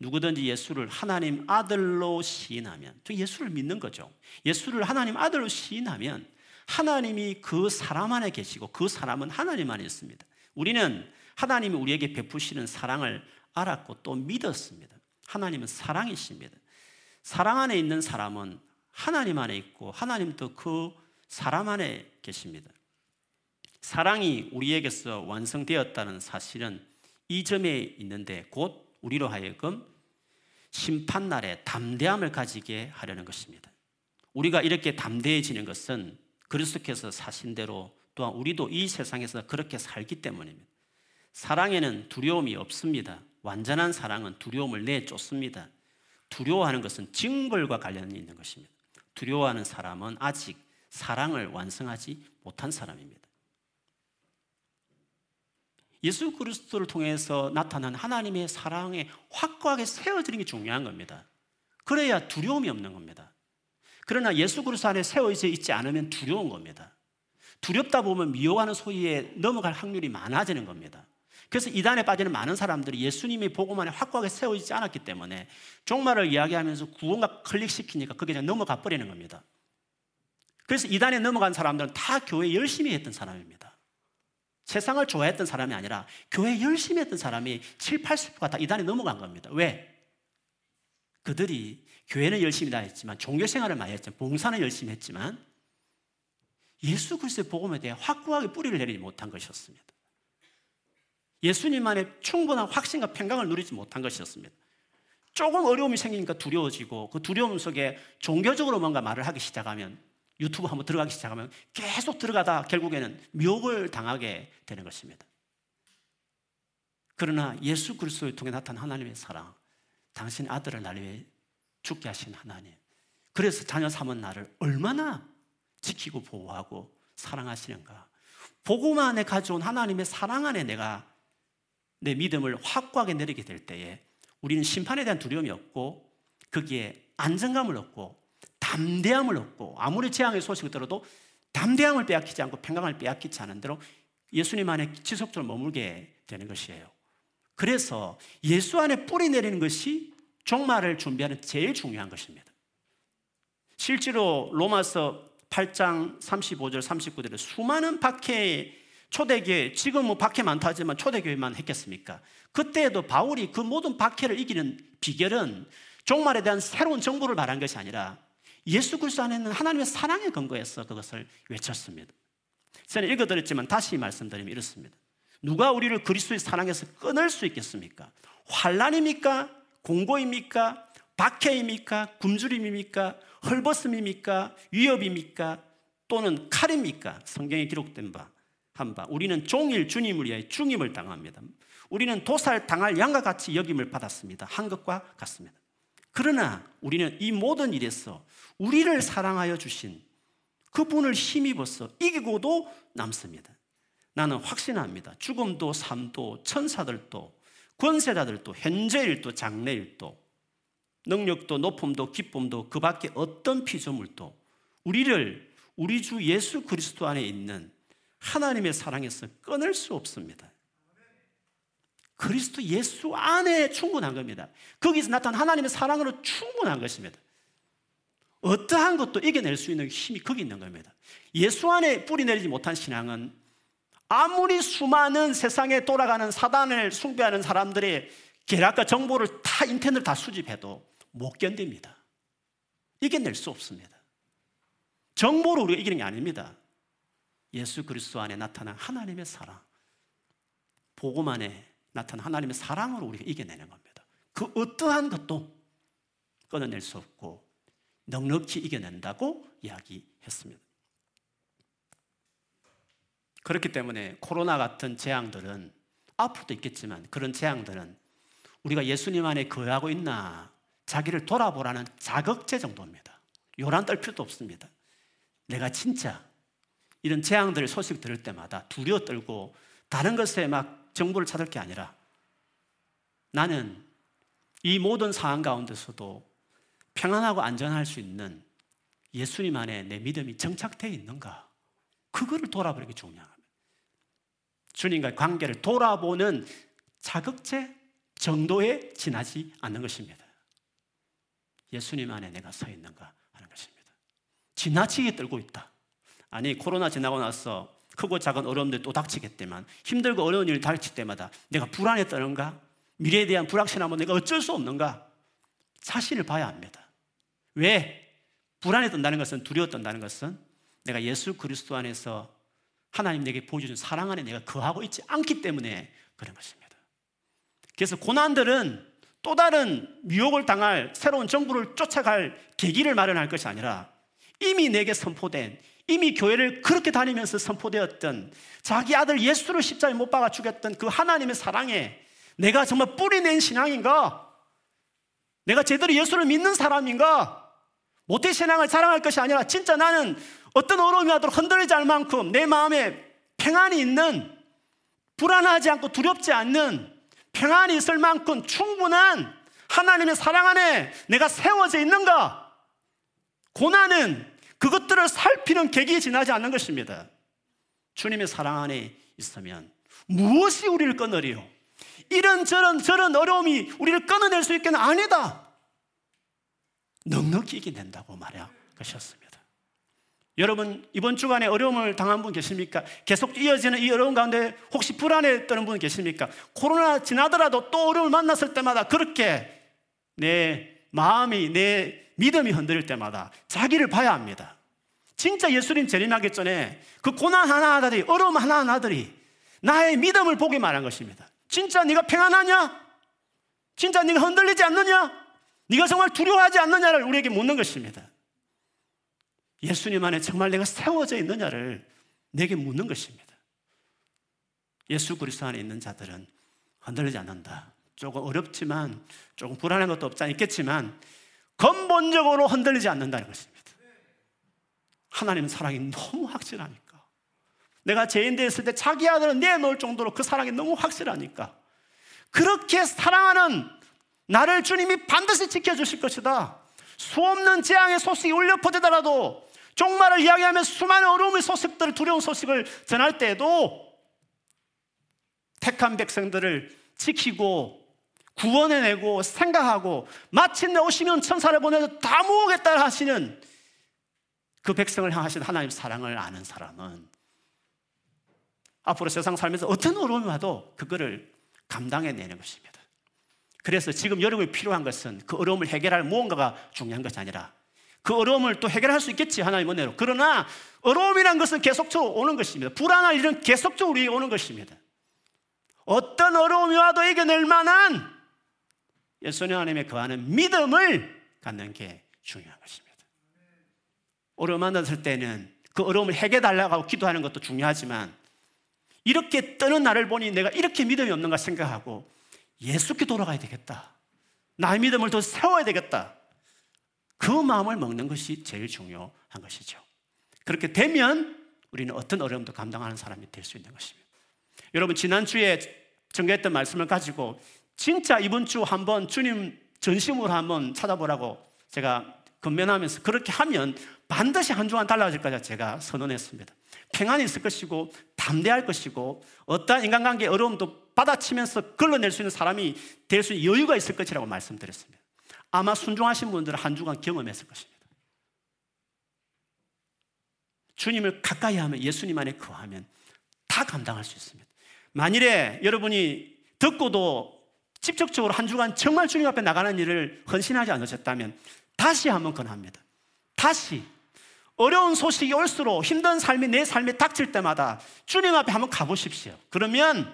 누구든지 예수를 하나님 아들로 시인하면 저 예수를 믿는 거죠. 예수를 하나님 아들로 시인하면 하나님이 그 사람 안에 계시고 그 사람은 하나님 안에 있습니다. 우리는 하나님이 우리에게 베푸시는 사랑을 알았고 또 믿었습니다. 하나님은 사랑이십니다. 사랑 안에 있는 사람은 하나님 안에 있고 하나님도 그 사람 안에 계십니다. 사랑이 우리에게서 완성되었다는 사실은 이 점에 있는데 곧 우리로 하여금 심판날에 담대함을 가지게 하려는 것입니다. 우리가 이렇게 담대해지는 것은 그리스도께서 사신 대로 또한 우리도 이 세상에서 그렇게 살기 때문입니다. 사랑에는 두려움이 없습니다. 완전한 사랑은 두려움을 내쫓습니다. 두려워하는 것은 징벌과 관련이 있는 것입니다. 두려워하는 사람은 아직 사랑을 완성하지 못한 사람입니다. 예수 그리스도를 통해서 나타난 하나님의 사랑에 확고하게 세워지는 게 중요한 겁니다. 그래야 두려움이 없는 겁니다. 그러나 예수 그리스도 안에 세워져 있지 않으면 두려운 겁니다. 두렵다 보면 미워하는 소리에 넘어갈 확률이 많아지는 겁니다. 그래서 이단에 빠지는 많은 사람들이 예수님의 복음 안에 확고하게 세워지지 않았기 때문에 종말을 이야기하면서 구원과 클릭시키니까 그게 그냥 넘어가 버리는 겁니다. 그래서 이단에 넘어간 사람들은 다 교회 열심히 했던 사람입니다. 세상을 좋아했던 사람이 아니라 교회 열심히 했던 사람이 7, 80%가 다 이단에 넘어간 겁니다. 왜? 그들이 교회는 열심히 다녔지만 종교 생활을 많이 했지만 봉사는 열심히 했지만 예수 그리스도의 복음에 대해 확고하게 뿌리를 내리지 못한 것이었습니다. 예수님만의 충분한 확신과 평강을 누리지 못한 것이었습니다. 조금 어려움이 생기니까 두려워지고 그 두려움 속에 종교적으로 뭔가 말을 하기 시작하면 유튜브 한번 들어가기 시작하면 계속 들어가다 결국에는 묘을 당하게 되는 것입니다. 그러나 예수 그리스도를 통해 나타난 하나님의 사랑, 당신 아들을 날 위해 죽게 하신 하나님. 그래서 자녀 삼은 나를 얼마나 지키고 보호하고 사랑하시는가. 복음 안에 가져온 하나님의 사랑 안에 내가 내 믿음을 확고하게 내리게 될 때에 우리는 심판에 대한 두려움이 없고 거기에 안정감을 얻고 담대함을 얻고 아무리 재앙의 소식을 들어도 담대함을 빼앗기지 않고 평강을 빼앗기지 않은 대로 예수님 안에 지속적으로 머물게 되는 것이에요. 그래서 예수 안에 뿌리 내리는 것이 종말을 준비하는 제일 중요한 것입니다. 실제로 로마서 8장 35절 39절에 수많은 박해의 초대교회, 지금 뭐 박해 많다 하지만 초대교회만 했겠습니까? 그때에도 바울이 그 모든 박해를 이기는 비결은 종말에 대한 새로운 정보를 말한 것이 아니라 예수 그리스도 안에 는 하나님의 사랑에 근거해서 그것을 외쳤습니다. 저는 읽어드렸지만 다시 말씀드리면 이렇습니다. 누가 우리를 그리스도의 사랑에서 끊을 수 있겠습니까? 환란입니까? 공고입니까? 박해입니까? 굶주림입니까? 헐벗음입니까? 위협입니까? 또는 칼입니까? 성경에 기록된 바, 한 바. 우리는 종일 주님을 위하여 중임을 당합니다. 우리는 도살 당할 양과 같이 여김을 받았습니다. 한 것과 같습니다. 그러나 우리는 이 모든 일에서 우리를 사랑하여 주신 그분을 힘입어서 이기고도 남습니다. 나는 확신합니다. 죽음도 삶도 천사들도 권세자들도 현재 일도 장래 일도 능력도 높음도 기쁨도 그 밖에 어떤 피조물도 우리를 우리 주 예수 그리스도 안에 있는 하나님의 사랑에서 끊을 수 없습니다. 그리스도 예수 안에 충분한 겁니다. 거기서 나타난 하나님의 사랑으로 충분한 것입니다. 어떠한 것도 이겨낼 수 있는 힘이 거기 있는 겁니다. 예수 안에 뿌리 내리지 못한 신앙은 아무리 수많은 세상에 돌아가는 사단을 숭배하는 사람들의 계략과 정보를 다 인터넷 다 수집해도 못 견딥니다. 이겨낼 수 없습니다. 정보로 우리가 이기는 게 아닙니다. 예수 그리스도 안에 나타난 하나님의 사랑, 복음 안에 나타난 하나님의 사랑으로 우리가 이겨내는 겁니다. 그 어떠한 것도 끊어낼 수 없고 넉넉히 이겨낸다고 이야기했습니다. 그렇기 때문에 코로나 같은 재앙들은 앞으로도 있겠지만 그런 재앙들은 우리가 예수님 안에 거하고 있나 자기를 돌아보라는 자극제 정도입니다. 요란 떨 필요도 없습니다. 내가 진짜 이런 재앙들 소식 들을 때마다 두려워 떨고 다른 것에 막 정보를 찾을 게 아니라 나는 이 모든 상황 가운데서도 평안하고 안전할 수 있는 예수님 안에 내 믿음이 정착되어 있는가? 그거를 돌아보는 게 중요합니다. 주님과의 관계를 돌아보는 자극제 정도에 지나지 않는 것입니다. 예수님 안에 내가 서 있는가 하는 것입니다. 지나치게 떨고 있다. 아니, 코로나 지나고 나서 크고 작은 어려움들 또 닥치겠지만 힘들고 어려운 일 닥칠 때마다 내가 불안에 떠는가? 미래에 대한 불확실함은 내가 어쩔 수 없는가? 자신을 봐야 합니다. 왜? 불안에 떤다는 것은 두려워 떤다는 것은 내가 예수 그리스도 안에서 하나님 내게 보여주는 사랑 안에 내가 거하고 있지 않기 때문에 그런 것입니다. 그래서 고난들은 또 다른 미혹을 당할 새로운 정부를 쫓아갈 계기를 마련할 것이 아니라 이미 내게 선포된 이미 교회를 그렇게 다니면서 선포되었던 자기 아들 예수를 십자가에 못 박아 죽였던 그 하나님의 사랑에 내가 정말 뿌리낸 신앙인가? 내가 제대로 예수를 믿는 사람인가? 모태 신앙을 자랑할 것이 아니라 진짜 나는 어떤 어려움이 와도 흔들리지 않을 만큼 내 마음에 평안이 있는 불안하지 않고 두렵지 않는 평안이 있을 만큼 충분한 하나님의 사랑 안에 내가 세워져 있는가? 고난은 그것들을 살피는 계기에 지나지 않는 것입니다. 주님의 사랑 안에 있으면 무엇이 우리를 끊으리요? 이런 저런 저런 어려움이 우리를 끊어낼 수 있겠는 아니다. 넉넉히 이겨낸다고 말야 것이었습니다. 여러분 이번 주간에 어려움을 당한 분 계십니까? 계속 이어지는 이 어려움 가운데 혹시 불안해 떠는 분 계십니까? 코로나 지나더라도 또 어려움을 만났을 때마다 그렇게 내 마음이 내 믿음이 흔들릴 때마다 자기를 봐야 합니다. 진짜 예수님 재림하기 전에 그 고난 하나하나들이 어려움 하나하나들이 나의 믿음을 보게 말한 것입니다. 진짜 네가 평안하냐? 진짜 네가 흔들리지 않느냐? 네가 정말 두려워하지 않느냐를 우리에게 묻는 것입니다. 예수님 안에 정말 내가 세워져 있느냐를 내게 묻는 것입니다. 예수 그리스도 안에 있는 자들은 흔들리지 않는다. 조금 어렵지만 조금 불안한 것도 없지 않겠지만 근본적으로 흔들리지 않는다는 것입니다. 하나님은 사랑이 너무 확실하니까. 내가 죄인 되었을 때 자기 아들을 내놓을 정도로 그 사랑이 너무 확실하니까. 그렇게 사랑하는 나를 주님이 반드시 지켜주실 것이다. 수없는 재앙의 소식이 울려 퍼지더라도 종말을 이야기하며 수많은 어려움의 소식들, 두려운 소식을 전할 때에도 택한 백성들을 지키고 구원해내고 생각하고 마침내 오시면 천사를 보내서 다 모으겠다 하시는 그 백성을 향하신 하나님 사랑을 아는 사람은 앞으로 세상 살면서 어떤 어려움이 와도 그거를 감당해내는 것입니다. 그래서 지금 여러분이 필요한 것은 그 어려움을 해결할 무언가가 중요한 것이 아니라 그 어려움을 또 해결할 수 있겠지 하나님 은혜로. 그러나 어려움이란 것은 계속적으로 오는 것입니다. 불안한 일은 계속적으로 오는 것입니다. 어떤 어려움이 와도 이겨낼 만한 예수님 하나님의 거하는 믿음을 갖는 게 중요한 것입니다 어려움 만났을 때는 그 어려움을 해결달라고 기도하는 것도 중요하지만 이렇게 뜨는 나를 보니 내가 이렇게 믿음이 없는가 생각하고 예수께 돌아가야 되겠다. 나의 믿음을 더 세워야 되겠다. 그 마음을 먹는 것이 제일 중요한 것이죠. 그렇게 되면 우리는 어떤 어려움도 감당하는 사람이 될 수 있는 것입니다. 여러분, 지난주에 전개했던 말씀을 가지고 진짜 이번 주 한번 주님 전심으로 한번 찾아보라고 제가 건면하면서 그렇게 하면 반드시 한 주간 달라질 거다 제가 선언했습니다. 평안이 있을 것이고 담대할 것이고 어떠한 인간관계 어려움도 받아치면서 걸러낼 수 있는 사람이 될 수 있는 여유가 있을 것이라고 말씀드렸습니다. 아마 순종하신 분들은 한 주간 경험했을 것입니다. 주님을 가까이 하면 예수님 안에 거하면 다 감당할 수 있습니다. 만일에 여러분이 듣고도 직접적으로 한 주간 정말 주님 앞에 나가는 일을 헌신하지 않으셨다면 다시 한번 권합니다. 다시 어려운 소식이 올수록 힘든 삶이 내 삶에 닥칠 때마다 주님 앞에 한번 가보십시오. 그러면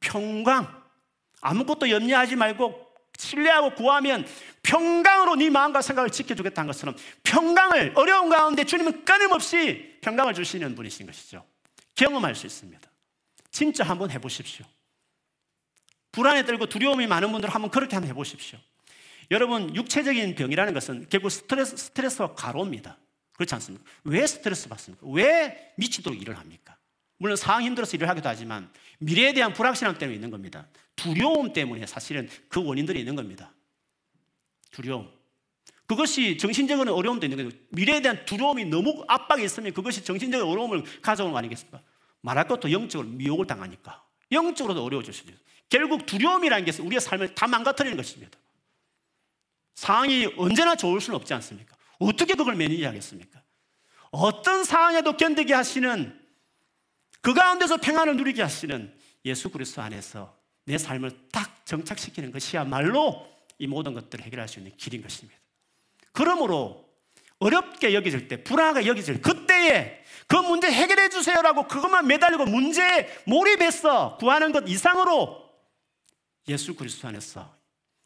평강, 아무것도 염려하지 말고 신뢰하고 구하면 평강으로 네 마음과 생각을 지켜주겠다는 것처럼 평강을 어려운 가운데 주님은 끊임없이 평강을 주시는 분이신 것이죠. 경험할 수 있습니다. 진짜 한번 해보십시오. 불안에 떨고 두려움이 많은 분들 한번 그렇게 한번 해보십시오. 여러분 육체적인 병이라는 것은 결국 스트레스, 스트레스와 가로입니다. 그렇지 않습니까? 왜 스트레스 받습니까? 왜 미치도록 일을 합니까? 물론 상황 힘들어서 일을 하기도 하지만 미래에 대한 불확실함 때문에 있는 겁니다. 두려움 때문에 사실은 그 원인들이 있는 겁니다. 두려움. 그것이 정신적으로 어려움도 있는 거예요. 미래에 대한 두려움이 너무 압박이 있으면 그것이 정신적 어려움을 가져오는 거 아니겠습니까? 말할 것도 영적으로 미혹을 당하니까. 영적으로도 어려워질 수 있어요. 결국 두려움이라는 것은 우리의 삶을 다 망가뜨리는 것입니다. 상황이 언제나 좋을 수는 없지 않습니까? 어떻게 그걸 매니지하겠습니까? 어떤 상황에도 견디게 하시는 그 가운데서 평안을 누리게 하시는 예수 그리스도 안에서 내 삶을 딱 정착시키는 것이야말로 이 모든 것들을 해결할 수 있는 길인 것입니다. 그러므로 어렵게 여겨질 때, 불안하게 여겨질 그때에 그 문제 해결해 주세요라고 그것만 매달리고 문제에 몰입해서 구하는 것 이상으로 예수 그리스도 안에서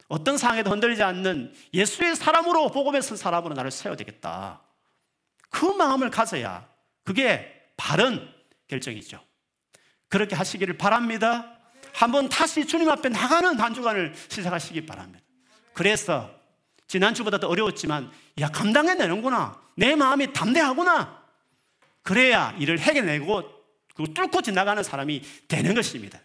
어떤 상황에도 흔들리지 않는 예수의 사람으로 복음에 쓴 사람으로 나를 세워야 되겠다. 그 마음을 가져야 그게 바른 결정이죠. 그렇게 하시기를 바랍니다. 한번 다시 주님 앞에 나가는 한 주간을 시작하시기 바랍니다. 그래서 지난주보다 더 어려웠지만 야 감당해내는구나 내 마음이 담대하구나 그래야 일을 해결내고 그 뚫고 지나가는 사람이 되는 것입니다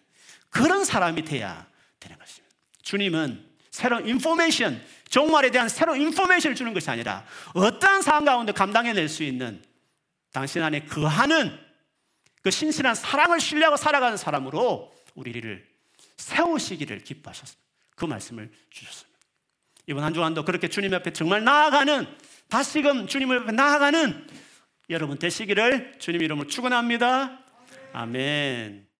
그런 사람이 돼야 되는 것입니다 주님은 새로운 인포메이션 종말에 대한 새로운 인포메이션을 주는 것이 아니라 어떠한 상황 가운데 감당해낼 수 있는 당신 안에 거하는 그 신실한 사랑을 신뢰하고 살아가는 사람으로 우리를 세우시기를 기뻐하셨습니다 그 말씀을 주셨습니다 이번 한 주간도 그렇게 주님 앞에 정말 나아가는 다시금 주님 앞에 나아가는 여러분 되시기를 주님 이름으로 축원합니다. 아멘.